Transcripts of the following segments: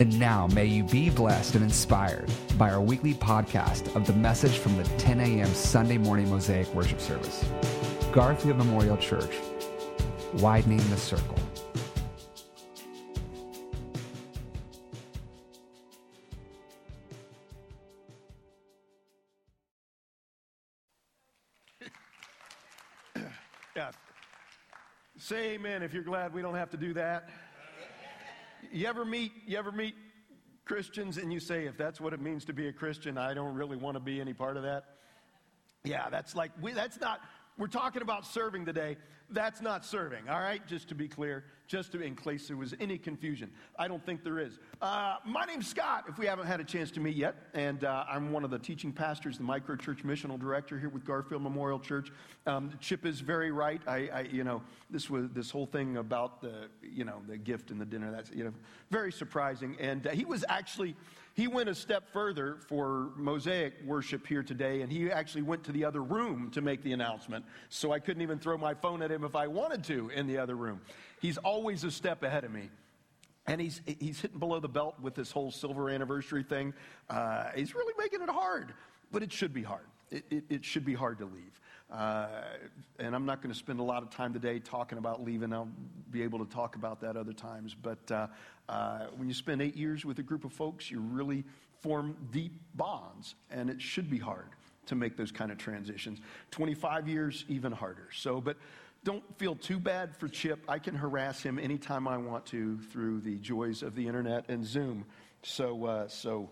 And now, may you be blessed and inspired by our weekly podcast of the message from the 10 a.m. Sunday morning Mosaic worship service. Garfield Memorial Church, widening the circle. Yeah. Say amen if you're glad we don't have to do that. You ever meet you ever meet Christians and you say if that's what it means to be a Christian, I don't really want to be any part of that? Yeah, that's like we, that's not we're talking about serving today. That's not serving, all right? Just to be clear, just to, in case there was any confusion. I don't think there is. Uh, my name's Scott, if we haven't had a chance to meet yet, and uh, I'm one of the teaching pastors, the micro church missional director here with Garfield Memorial Church. Um, Chip is very right. I, I, you know, this was this whole thing about the, you know, the gift and the dinner. That's, you know, very surprising. And uh, he was actually he went a step further for Mosaic worship here today, and he actually went to the other room to make the announcement. So I couldn't even throw my phone at him if I wanted to in the other room. He's always a step ahead of me. And he's, he's hitting below the belt with this whole silver anniversary thing. Uh, he's really making it hard, but it should be hard. It, it, it should be hard to leave. Uh, and I'm not going to spend a lot of time today talking about leaving. I'll be able to talk about that other times. But uh, uh, when you spend eight years with a group of folks, you really form deep bonds, and it should be hard to make those kind of transitions. 25 years, even harder. So, but don't feel too bad for Chip. I can harass him anytime I want to through the joys of the internet and Zoom. So, uh, so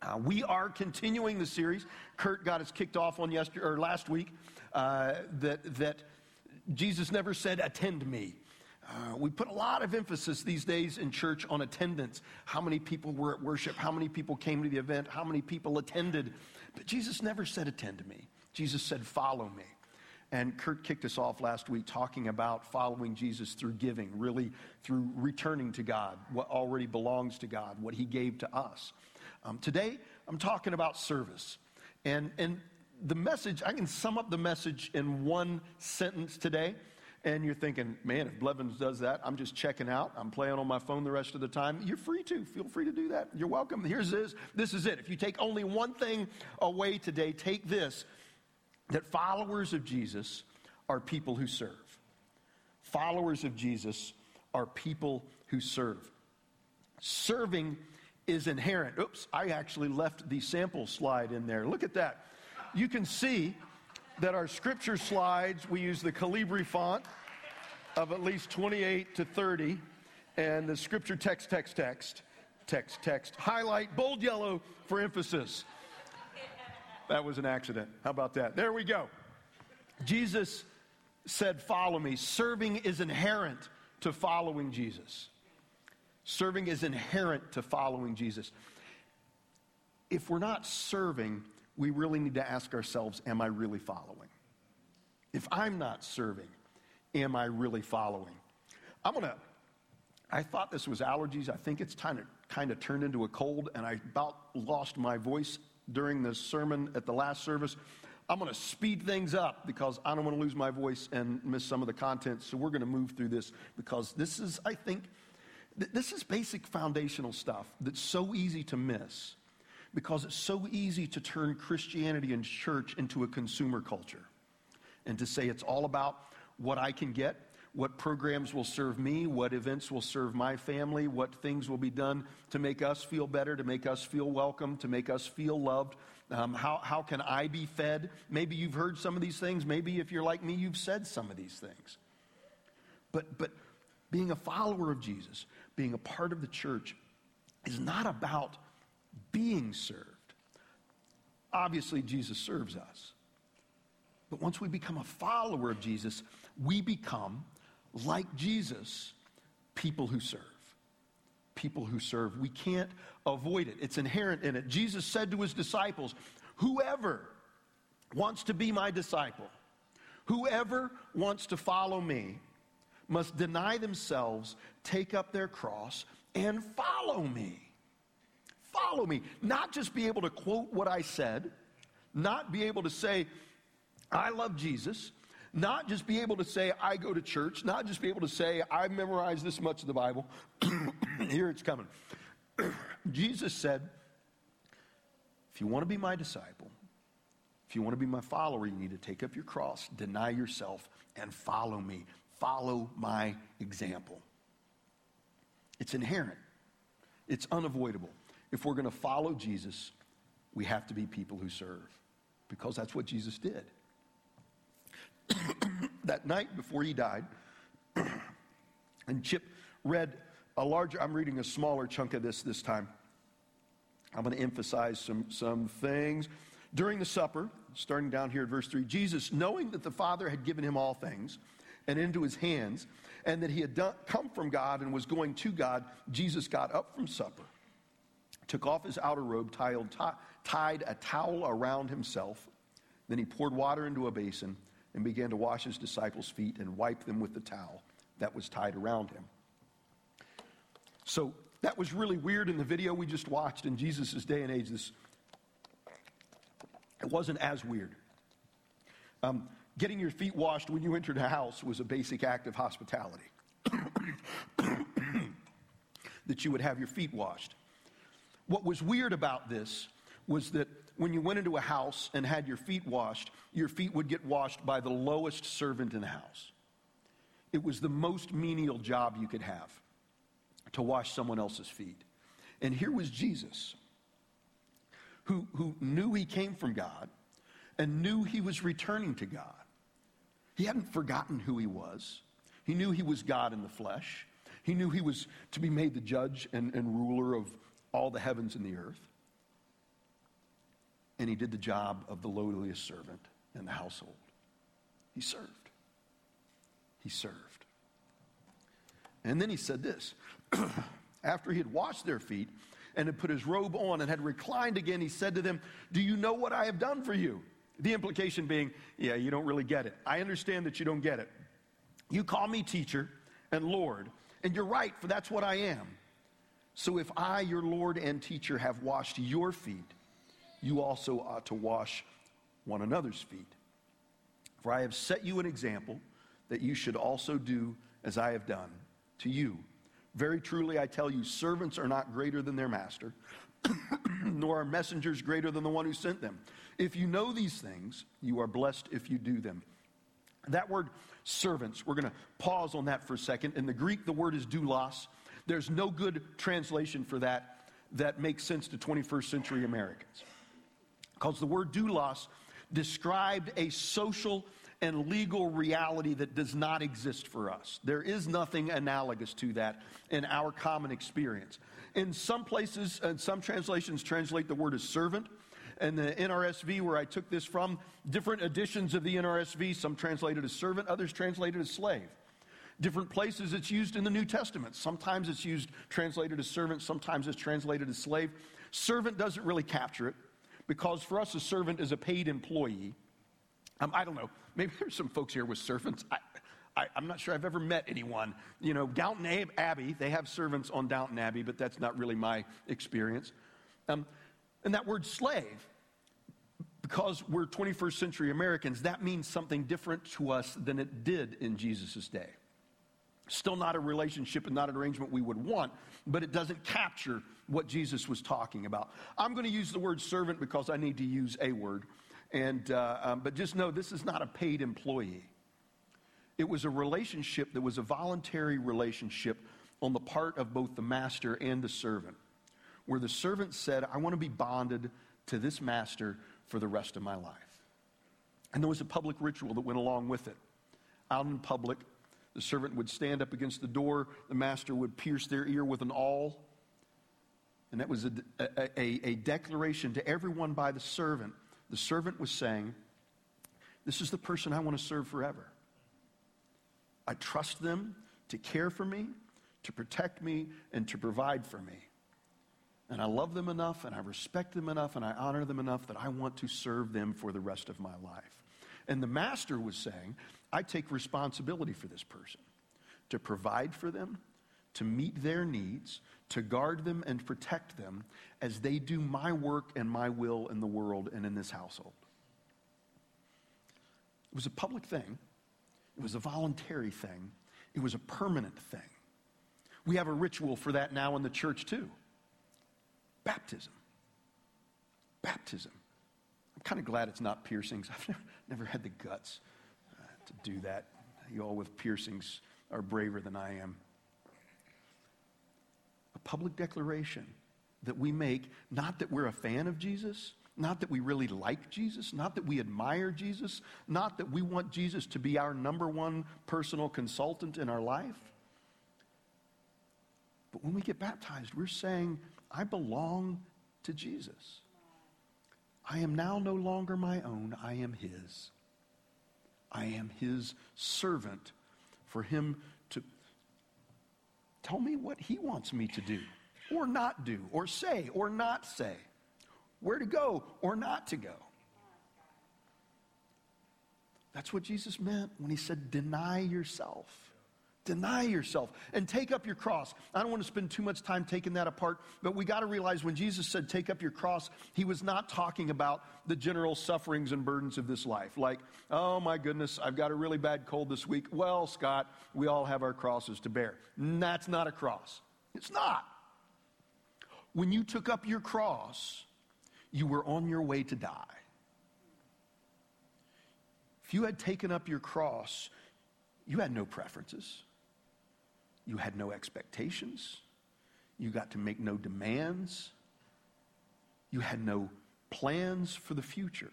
uh, we are continuing the series. Kurt got us kicked off on yesterday or last week. Uh, that that Jesus never said, "Attend me." Uh, we put a lot of emphasis these days in church on attendance. How many people were at worship? How many people came to the event? How many people attended? But Jesus never said, "Attend to me." Jesus said, "Follow me." And Kurt kicked us off last week talking about following Jesus through giving, really through returning to God, what already belongs to God, what He gave to us. Um, today, I'm talking about service. And, and the message, I can sum up the message in one sentence today. And you're thinking, man, if Blevins does that, I'm just checking out. I'm playing on my phone the rest of the time. You're free to. Feel free to do that. You're welcome. Here's this. This is it. If you take only one thing away today, take this that followers of Jesus are people who serve. Followers of Jesus are people who serve. Serving is inherent. Oops, I actually left the sample slide in there. Look at that. You can see that our scripture slides, we use the Calibri font of at least 28 to 30, and the scripture text, text, text, text, text, highlight, bold yellow for emphasis. That was an accident. How about that? There we go. Jesus said, Follow me. Serving is inherent to following Jesus. Serving is inherent to following Jesus. If we're not serving, we really need to ask ourselves, Am I really following? If I'm not serving, am I really following? I'm to, I thought this was allergies. I think it's kind of, kind of turned into a cold, and I about lost my voice during the sermon at the last service. I'm going to speed things up because I don't want to lose my voice and miss some of the content. So we're going to move through this because this is, I think, this is basic foundational stuff that's so easy to miss because it's so easy to turn Christianity and church into a consumer culture and to say it's all about what I can get, what programs will serve me, what events will serve my family, what things will be done to make us feel better, to make us feel welcome, to make us feel loved. Um, how, how can I be fed? Maybe you've heard some of these things. Maybe if you're like me, you've said some of these things. But, but being a follower of Jesus, being a part of the church, is not about being served. Obviously, Jesus serves us. But once we become a follower of Jesus, we become, like Jesus, people who serve. People who serve. We can't avoid it, it's inherent in it. Jesus said to his disciples, Whoever wants to be my disciple, Whoever wants to follow me must deny themselves, take up their cross, and follow me. Follow me. Not just be able to quote what I said, not be able to say, I love Jesus, not just be able to say, I go to church, not just be able to say, I memorize this much of the Bible. Here it's coming. Jesus said, if you want to be my disciple, if you want to be my follower, you need to take up your cross, deny yourself, and follow me. Follow my example. It's inherent, it's unavoidable. If we're going to follow Jesus, we have to be people who serve because that's what Jesus did. that night before he died, and Chip read a larger, I'm reading a smaller chunk of this this time. I'm going to emphasize some, some things. During the supper, starting down here at verse 3, Jesus, knowing that the Father had given him all things and into his hands, and that he had done, come from God and was going to God, Jesus got up from supper, took off his outer robe, tied, tied a towel around himself. Then he poured water into a basin and began to wash his disciples' feet and wipe them with the towel that was tied around him. So that was really weird in the video we just watched in Jesus' day and age. This it wasn't as weird. Um, getting your feet washed when you entered a house was a basic act of hospitality. that you would have your feet washed. What was weird about this was that when you went into a house and had your feet washed, your feet would get washed by the lowest servant in the house. It was the most menial job you could have to wash someone else's feet. And here was Jesus, who, who knew he came from God and knew he was returning to God. He hadn't forgotten who he was. He knew he was God in the flesh. He knew he was to be made the judge and, and ruler of all the heavens and the earth. And he did the job of the lowliest servant in the household. He served. He served. And then he said this after he had washed their feet and had put his robe on and had reclined again, he said to them, Do you know what I have done for you? The implication being, Yeah, you don't really get it. I understand that you don't get it. You call me teacher and Lord, and you're right, for that's what I am. So if I, your Lord and teacher, have washed your feet, you also ought to wash one another's feet. For I have set you an example that you should also do as I have done to you. Very truly, I tell you, servants are not greater than their master, nor are messengers greater than the one who sent them. If you know these things, you are blessed if you do them. That word servants, we're going to pause on that for a second. In the Greek, the word is doulos. There's no good translation for that that makes sense to 21st century Americans. Because the word doulos described a social and legal reality that does not exist for us. There is nothing analogous to that in our common experience. In some places, and some translations translate the word as servant. And the NRSV, where I took this from, different editions of the NRSV, some translated as servant, others translated as slave. Different places it's used in the New Testament. Sometimes it's used translated as servant, sometimes it's translated as slave. Servant doesn't really capture it because for us, a servant is a paid employee. Um, I don't know. Maybe there's some folks here with servants. I, I, am not sure I've ever met anyone. You know, Downton Abbey, they have servants on Downton Abbey, but that's not really my experience. Um, and that word slave, because we're 21st century Americans, that means something different to us than it did in Jesus' day. Still not a relationship and not an arrangement we would want, but it doesn't capture what Jesus was talking about. I'm going to use the word servant because I need to use a word. And, uh, um, but just know this is not a paid employee. It was a relationship that was a voluntary relationship on the part of both the master and the servant, where the servant said, I want to be bonded to this master for the rest of my life. And there was a public ritual that went along with it. Out in public, the servant would stand up against the door, the master would pierce their ear with an awl. And that was a, a, a, declaration to everyone by the servant the servant was saying, This is the person I want to serve forever. I trust them to care for me, to protect me, and to provide for me. And I love them enough, and I respect them enough, and I honor them enough that I want to serve them for the rest of my life. And the master was saying, I take responsibility for this person to provide for them, to meet their needs, to guard them and protect them as they do my work and my will in the world and in this household. It was a public thing, it was a voluntary thing, it was a permanent thing. We have a ritual for that now in the church too baptism. Baptism. I'm kind of glad it's not piercings. I've never, never had the guts to do that. You all with piercings are braver than I am. A public declaration that we make, not that we're a fan of Jesus, not that we really like Jesus, not that we admire Jesus, not that we want Jesus to be our number one personal consultant in our life. But when we get baptized, we're saying, I belong to Jesus. I am now no longer my own, I am His. I am His servant for Him to tell me what He wants me to do, or not do, or say, or not say, where to go, or not to go. That's what Jesus meant when He said, deny yourself. Deny yourself and take up your cross. I don't want to spend too much time taking that apart, but we got to realize when Jesus said, Take up your cross, he was not talking about the general sufferings and burdens of this life. Like, oh my goodness, I've got a really bad cold this week. Well, Scott, we all have our crosses to bear. That's not a cross. It's not. When you took up your cross, you were on your way to die. If you had taken up your cross, you had no preferences. You had no expectations. You got to make no demands. You had no plans for the future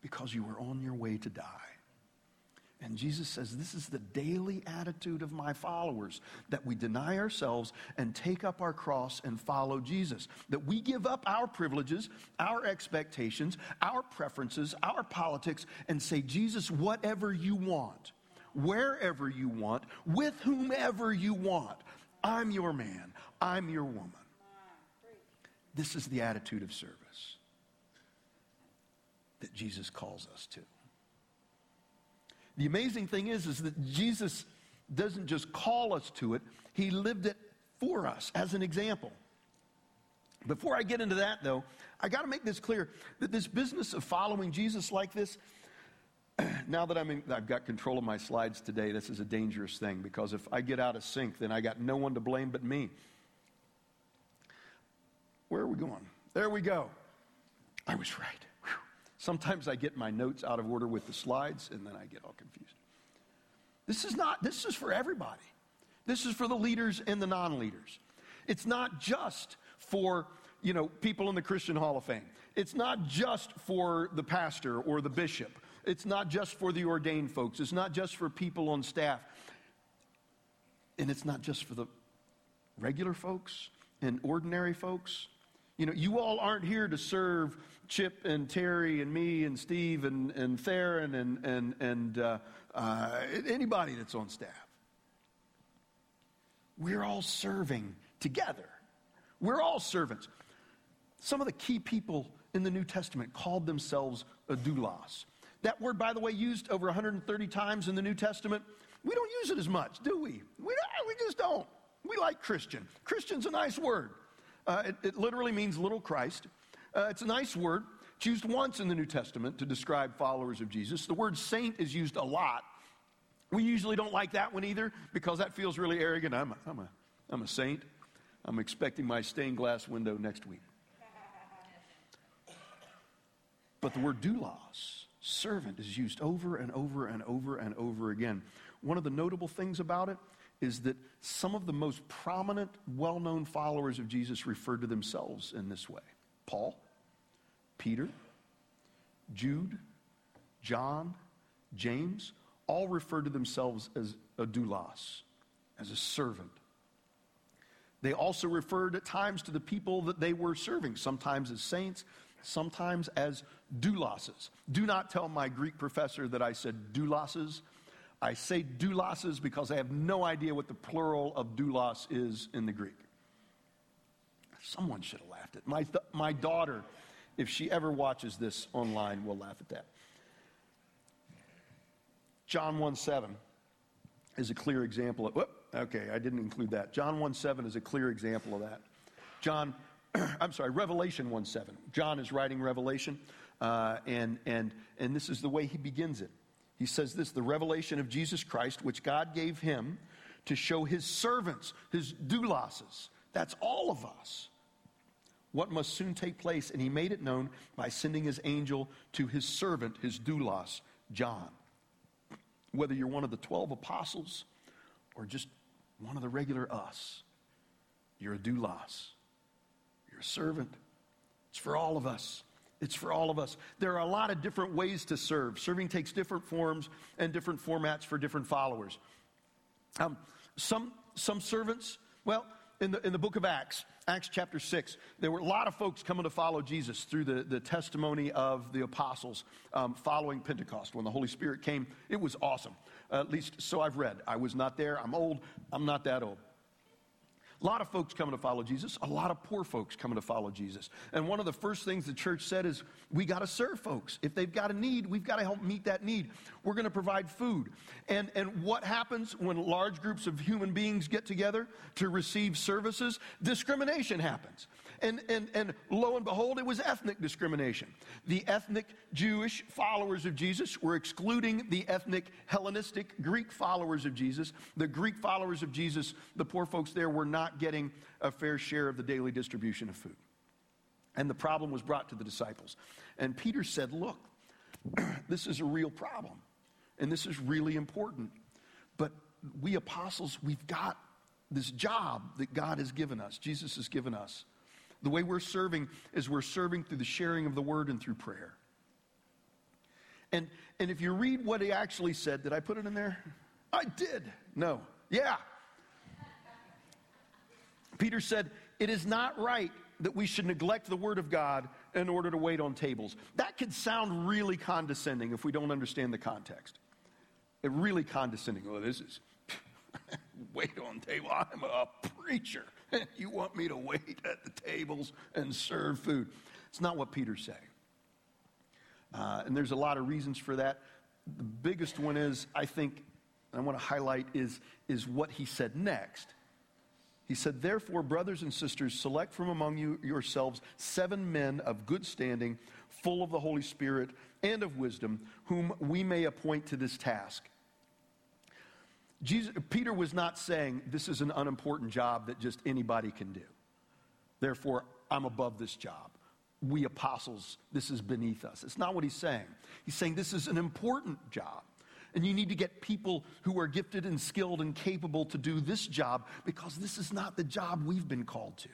because you were on your way to die. And Jesus says, This is the daily attitude of my followers that we deny ourselves and take up our cross and follow Jesus. That we give up our privileges, our expectations, our preferences, our politics, and say, Jesus, whatever you want wherever you want, with whomever you want. I'm your man. I'm your woman. This is the attitude of service that Jesus calls us to. The amazing thing is, is that Jesus doesn't just call us to it, he lived it for us as an example. Before I get into that, though, I got to make this clear that this business of following Jesus like this, now that I'm in, I've got control of my slides today, this is a dangerous thing because if I get out of sync, then I got no one to blame but me. Where are we going? There we go. I was right. Whew. Sometimes I get my notes out of order with the slides and then I get all confused. This is not, this is for everybody. This is for the leaders and the non leaders. It's not just for, you know, people in the Christian Hall of Fame. It's not just for the pastor or the bishop it's not just for the ordained folks, it's not just for people on staff, and it's not just for the regular folks and ordinary folks. You know, you all aren't here to serve Chip and Terry and me and Steve and, and Theron and, and, and uh, uh, anybody that's on staff. We're all serving together. We're all servants. Some of the key people in the New Testament called themselves a doulos. That word, by the way, used over 130 times in the New Testament. We don't use it as much, do we? We, we just don't. We like Christian. Christian's a nice word. Uh, it, it, literally means little Christ. Uh, it's a nice word. It's used once in the New Testament to describe followers of Jesus. The word saint is used a lot. We usually don't like that one either because that feels really arrogant. I'm a, I'm a, I'm a saint. I'm expecting my stained glass window next week. But the word doulos servant is used over and over and over and over again. One of the notable things about it is that some of the most prominent, well known followers of Jesus referred to themselves in this way Paul, Peter, Jude, John, James, all referred to themselves as a doulos, as a servant. They also referred at times to the people that they were serving, sometimes as saints, sometimes as douloses. Do not tell my Greek professor that I said douloses. I say douloses because I have no idea what the plural of doulos is in the Greek. Someone should have laughed at my th- my daughter, if she ever watches this online, will laugh at that. John 1 7 is a clear example of, whoop, okay, I didn't include that. John 1 7 is a clear example of that. John, I'm sorry, Revelation 1 7. John is writing Revelation, uh, and, and, and this is the way he begins it. He says this the revelation of Jesus Christ, which God gave him to show his servants, his douloses, that's all of us, what must soon take place. And he made it known by sending his angel to his servant, his doulos, John. Whether you're one of the 12 apostles or just one of the regular us, you're a doulos. You're a servant. It's for all of us. It's for all of us. There are a lot of different ways to serve. Serving takes different forms and different formats for different followers. Um, some, some servants, well, in the, in the book of Acts, Acts chapter 6, there were a lot of folks coming to follow Jesus through the, the testimony of the apostles um, following Pentecost. When the Holy Spirit came, it was awesome. Uh, at least so I've read. I was not there. I'm old. I'm not that old. A lot of folks coming to follow Jesus, a lot of poor folks coming to follow Jesus. And one of the first things the church said is we got to serve folks. If they've got a need, we've got to help meet that need. We're going to provide food. And, and what happens when large groups of human beings get together to receive services? Discrimination happens. And, and, and lo and behold, it was ethnic discrimination. The ethnic Jewish followers of Jesus were excluding the ethnic Hellenistic Greek followers of Jesus. The Greek followers of Jesus, the poor folks there, were not getting a fair share of the daily distribution of food. And the problem was brought to the disciples. And Peter said, Look, this is a real problem. And this is really important. But we apostles, we've got this job that God has given us, Jesus has given us. The way we're serving is we're serving through the sharing of the word and through prayer. And, and if you read what he actually said, did I put it in there? I did. No. Yeah. Peter said, It is not right that we should neglect the word of God in order to wait on tables. That could sound really condescending if we don't understand the context. It really condescending. Oh, this is wait on table. I'm a preacher. you want me to wait at the tables and serve food. It's not what Peter's saying. Uh, and there's a lot of reasons for that. The biggest one is, I think, I want to highlight, is, is what he said next. He said, Therefore, brothers and sisters, select from among you yourselves seven men of good standing, full of the Holy Spirit and of wisdom, whom we may appoint to this task. Jesus, Peter was not saying this is an unimportant job that just anybody can do. Therefore, I'm above this job. We apostles, this is beneath us. It's not what he's saying. He's saying this is an important job. And you need to get people who are gifted and skilled and capable to do this job because this is not the job we've been called to.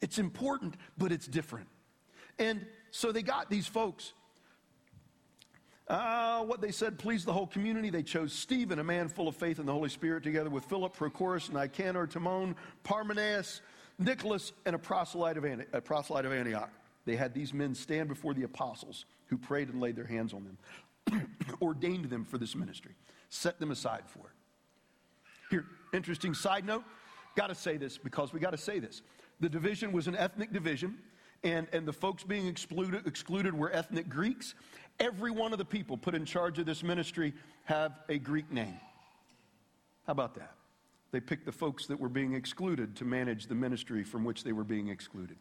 It's important, but it's different. And so they got these folks uh, what they said pleased the whole community. They chose Stephen, a man full of faith in the Holy Spirit, together with Philip, Prochorus, Nicanor, Timon, Parmenas, Nicholas, and a proselyte, of a proselyte of Antioch. They had these men stand before the apostles who prayed and laid their hands on them, ordained them for this ministry, set them aside for it. Here, interesting side note. Got to say this because we got to say this. The division was an ethnic division, and, and the folks being excluded, excluded were ethnic Greeks, Every one of the people put in charge of this ministry have a Greek name. How about that? They picked the folks that were being excluded to manage the ministry from which they were being excluded.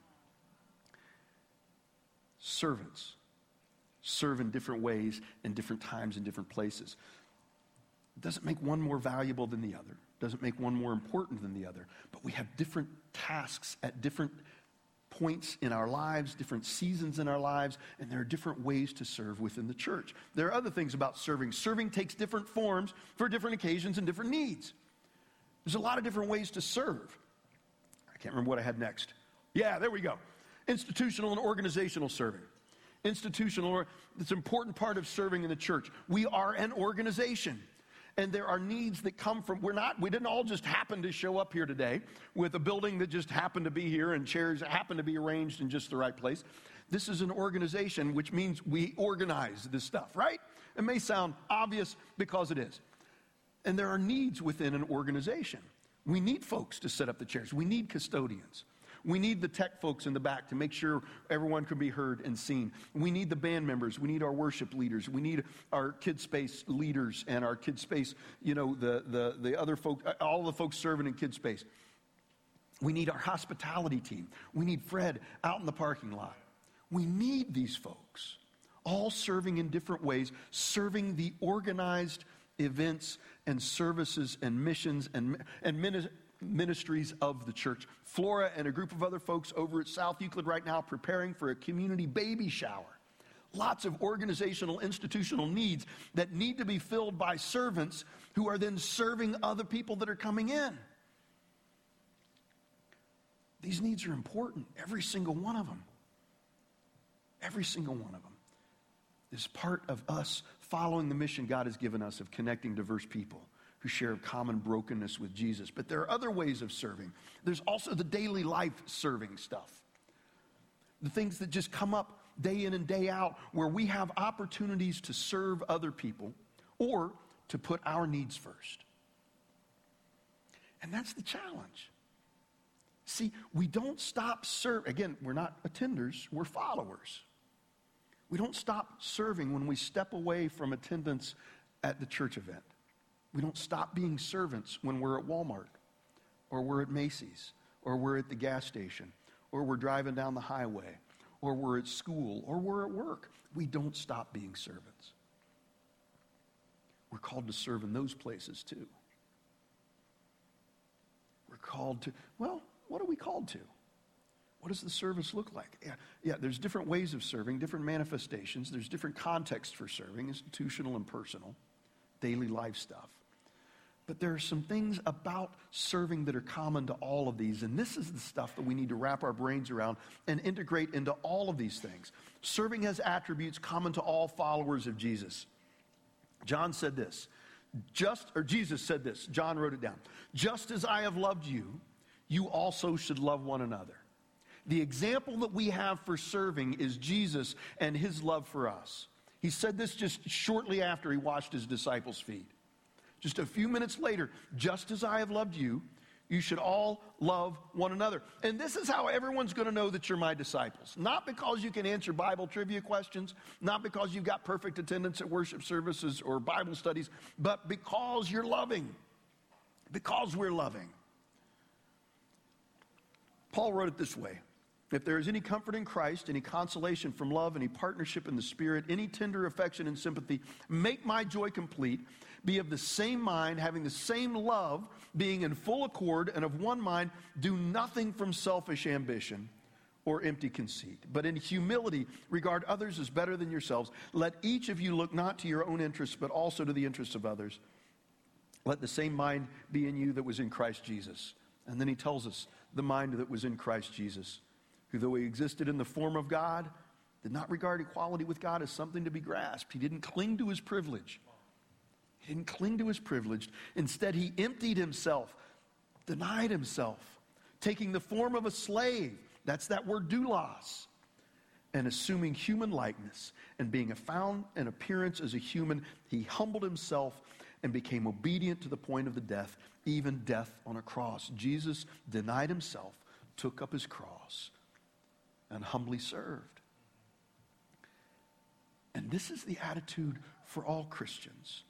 Servants serve in different ways, in different times, in different places. Doesn't make one more valuable than the other, doesn't make one more important than the other, but we have different tasks at different points in our lives, different seasons in our lives, and there are different ways to serve within the church. There are other things about serving. Serving takes different forms for different occasions and different needs. There's a lot of different ways to serve. I can't remember what I had next. Yeah, there we go. Institutional and organizational serving. Institutional, it's an important part of serving in the church. We are an organization and there are needs that come from we're not we didn't all just happen to show up here today with a building that just happened to be here and chairs that happen to be arranged in just the right place. This is an organization which means we organize this stuff right? It may sound obvious because it is. And there are needs within an organization. We need folks to set up the chairs. We need custodians We need the tech folks in the back to make sure everyone can be heard and seen. We need the band members. We need our worship leaders. We need our kid space leaders and our kid space, you know, the, the, the other folks, uh, all the folks serving in kid space. We need our hospitality team. We need Fred out in the parking lot. We need these folks, all serving in different ways, serving the organized events and services and missions and, and ministries of the church. Flora and a group of other folks over at South Euclid right now preparing for a community baby shower. Lots of organizational, institutional needs that need to be filled by servants who are then serving other people that are coming in. These needs are important, every single one of them. Every single one of them is part of us following the mission God has given us of connecting diverse people who share common brokenness with Jesus. But there are other ways of serving. There's also the daily life serving stuff. The things that just come up day in and day out where we have opportunities to serve other people or to put our needs first. And that's the challenge. See, we don't stop serving. Again, we're not attenders, we're followers. We don't stop serving when we step away from attendance at the church event. We don't stop being servants when we're at Walmart or we're at Macy's or we're at the gas station or we're driving down the highway or we're at school or we're at work. We don't stop being servants. We're called to serve in those places too. We're called to, well, what are we called to? What does the service look like? Yeah, yeah, there's different ways of serving, different manifestations. There's different contexts for serving, institutional and personal, daily life stuff. But there are some things about serving that are common to all of these. And this is the stuff that we need to wrap our brains around and integrate into all of these things. Serving has attributes common to all followers of Jesus. John said this, just, or Jesus said this, John wrote it down. Just as I have loved you, you also should love one another. The example that we have for serving is Jesus and his love for us. He said this just shortly after he washed his disciples' feet. Just a few minutes later, just as I have loved you, you should all love one another. And this is how everyone's going to know that you're my disciples. Not because you can answer Bible trivia questions, not because you've got perfect attendance at worship services or Bible studies, but because you're loving. Because we're loving. Paul wrote it this way if there is any comfort in Christ, any consolation from love, any partnership in the Spirit, any tender affection and sympathy, make my joy complete. Be of the same mind, having the same love, being in full accord and of one mind. Do nothing from selfish ambition or empty conceit, but in humility regard others as better than yourselves. Let each of you look not to your own interests, but also to the interests of others. Let the same mind be in you that was in Christ Jesus. And then he tells us the mind that was in Christ Jesus who, though he existed in the form of God, did not regard equality with God as something to be grasped. He didn't cling to his privilege. He didn't cling to his privilege. Instead, he emptied himself, denied himself, taking the form of a slave. That's that word doulos. And assuming human likeness and being found in appearance as a human, he humbled himself and became obedient to the point of the death, even death on a cross. Jesus denied himself, took up his cross, and humbly served. And this is the attitude for all Christians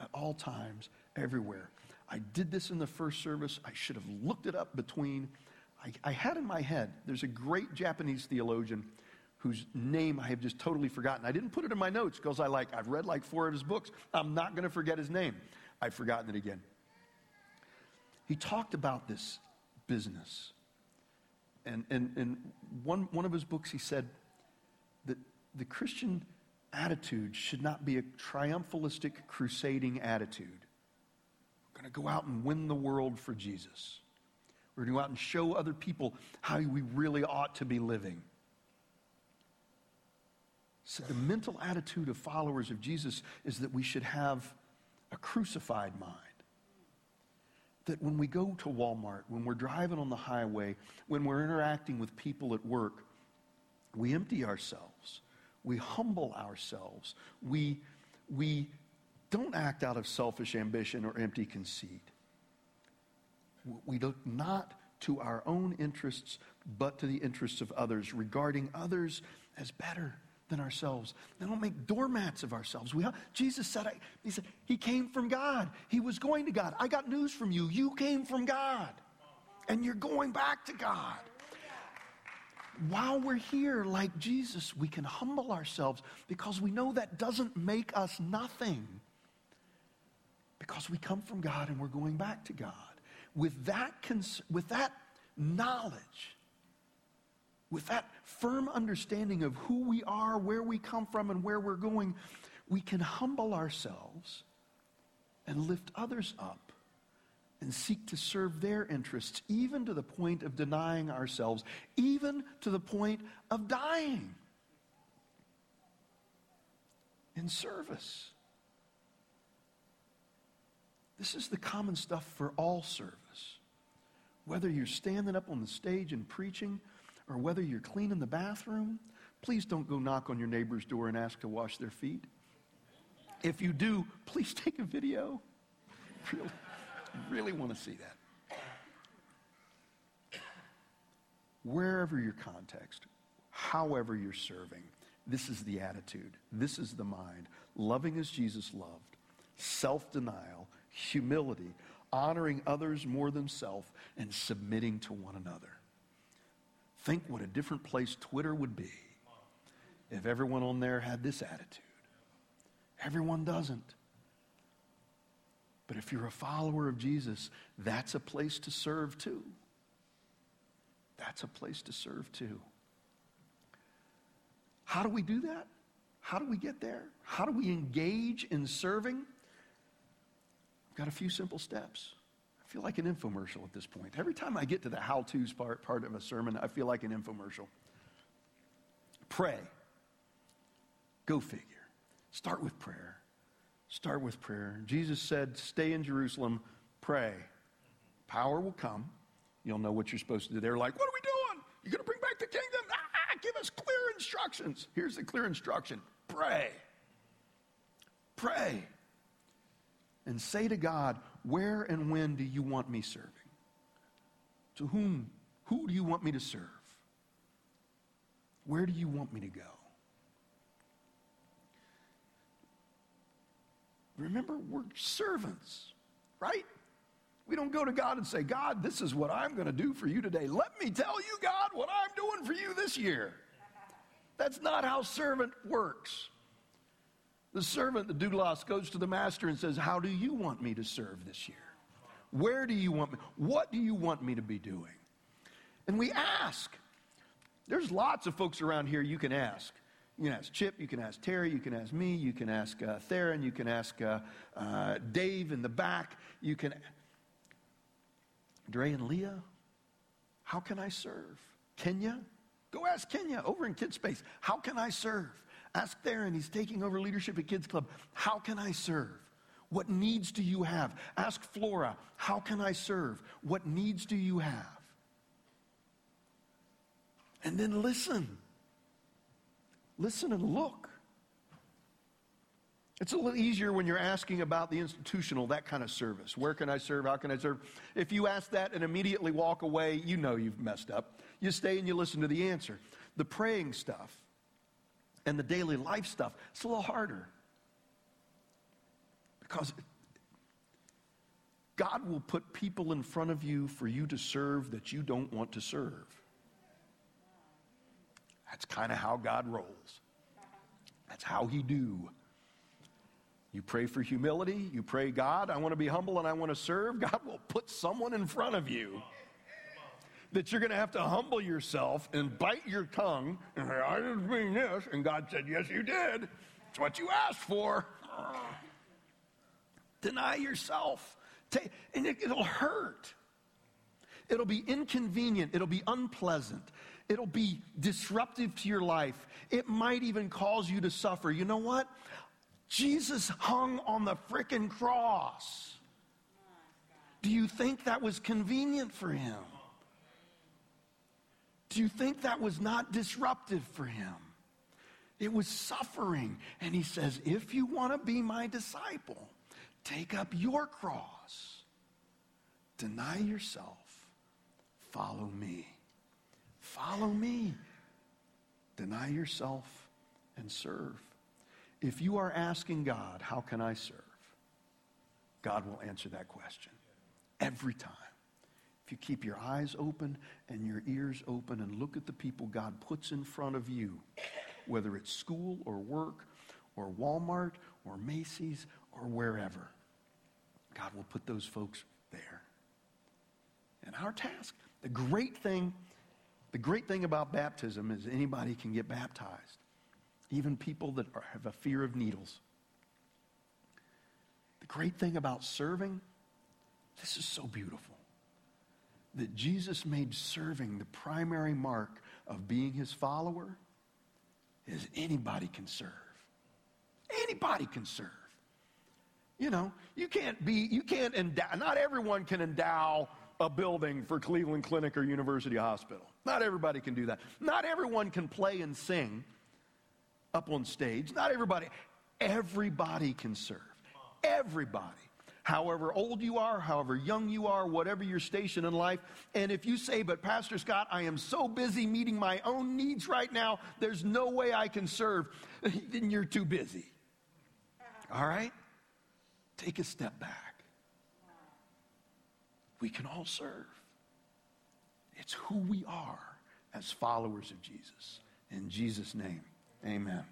at all times, everywhere. I did this in the first service. I should have looked it up between. I, I had in my head, there's a great Japanese theologian whose name I have just totally forgotten. I didn't put it in my notes because I like, I've read like four of his books. I'm not going to forget his name. I've forgotten it again. He talked about this business and, and, and one, one of his books, he said that the Christian attitude should not be a triumphalistic, crusading attitude. We're going to go out and win the world for Jesus. We're going to go out and show other people how we really ought to be living. So, the mental attitude of followers of Jesus is that we should have a crucified mind that when we go to Walmart, when we're driving on the highway, when we're interacting with people at work, we empty ourselves. We humble ourselves. We, we don't act out of selfish ambition or empty conceit. We look not to our own interests, but to the interests of others, regarding others as better than ourselves. They don't make doormats of ourselves. We, Jesus said, I, he said, He came from God. He was going to God. I got news from you. You came from God, and you're going back to God. While we're here, like Jesus, we can humble ourselves because we know that doesn't make us nothing. Because we come from God and we're going back to God. With that, cons- with that knowledge, with that firm understanding of who we are, where we come from, and where we're going, we can humble ourselves and lift others up and seek to serve their interests, even to the point of denying ourselves, even to the point of dying in service. This is the common stuff for all service. Whether you're standing up on the stage and preaching, or whether you're cleaning the bathroom, please don't go knock on your neighbor's door and ask to wash their feet. If you do, please take a video. Really, really want to see that. Wherever your context, however you're serving, this is the attitude. This is the mind. Loving as Jesus loved, self denial, humility, honoring others more than self, and submitting to one another. Think what a different place Twitter would be if everyone on there had this attitude. Everyone doesn't. But if you're a follower of Jesus, that's a place to serve too. That's a place to serve too. How do we do that? How do we get there? How do we engage in serving? I've got a few simple steps. I feel like an infomercial at this point. Every time I get to the how to's part, part of a sermon, I feel like an infomercial. Pray. Go figure. Start with prayer. Start with prayer. Jesus said, Stay in Jerusalem, pray. Power will come. You'll know what you're supposed to do. They're like, What are we doing? You're going to bring back the kingdom? Ah, give us clear instructions. Here's the clear instruction pray. Pray. And say to God, where and when do you want me serving? To whom? Who do you want me to serve? Where do you want me to go? Remember, we're servants, right? We don't go to God and say, God, this is what I'm going to do for you today. Let me tell you, God, what I'm doing for you this year. That's not how servant works. The servant, the doulos, goes to the master and says, How do you want me to serve this year? Where do you want me? What do you want me to be doing? And we ask. There's lots of folks around here you can ask. You can ask Chip, you can ask Terry, you can ask me, you can ask uh, Theron, you can ask uh, uh, Dave in the back, you can. Dre and Leah, how can I serve? Kenya, go ask Kenya over in Kid Space, how can I serve? Ask Theron, he's taking over leadership at Kids Club. How can I serve? What needs do you have? Ask Flora, how can I serve? What needs do you have? And then listen. Listen and look. It's a little easier when you're asking about the institutional, that kind of service. Where can I serve? How can I serve? If you ask that and immediately walk away, you know you've messed up. You stay and you listen to the answer. The praying stuff, and the daily life stuff, it's a little harder. Because God will put people in front of you for you to serve that you don't want to serve. That's kind of how God rolls. That's how he do. You pray for humility, you pray, God, I want to be humble and I want to serve. God will put someone in front of you that you're going to have to humble yourself and bite your tongue and say, I didn't mean this. And God said, Yes, you did. It's what you asked for. Deny yourself. And it'll hurt. It'll be inconvenient. It'll be unpleasant. It'll be disruptive to your life. It might even cause you to suffer. You know what? Jesus hung on the frickin' cross. Do you think that was convenient for him? You think that was not disruptive for him? It was suffering. And he says, if you want to be my disciple, take up your cross, deny yourself, follow me. Follow me. Deny yourself and serve. If you are asking God, how can I serve? God will answer that question every time. If you keep your eyes open and your ears open and look at the people God puts in front of you, whether it's school or work or Walmart or Macy's or wherever, God will put those folks there. And our task, the great thing, the great thing about baptism is anybody can get baptized, even people that are, have a fear of needles. The great thing about serving, this is so beautiful, that Jesus made serving the primary mark of being his follower is anybody can serve. Anybody can serve. You know, you can't be, you can't endow, not everyone can endow a building for Cleveland Clinic or University Hospital. Not everybody can do that. Not everyone can play and sing up on stage. Not everybody. Everybody can serve. Everybody. However old you are, however young you are, whatever your station in life. And if you say, but Pastor Scott, I am so busy meeting my own needs right now, there's no way I can serve, then you're too busy. All right? Take a step back. We can all serve. It's who we are as followers of Jesus. In Jesus' name, amen.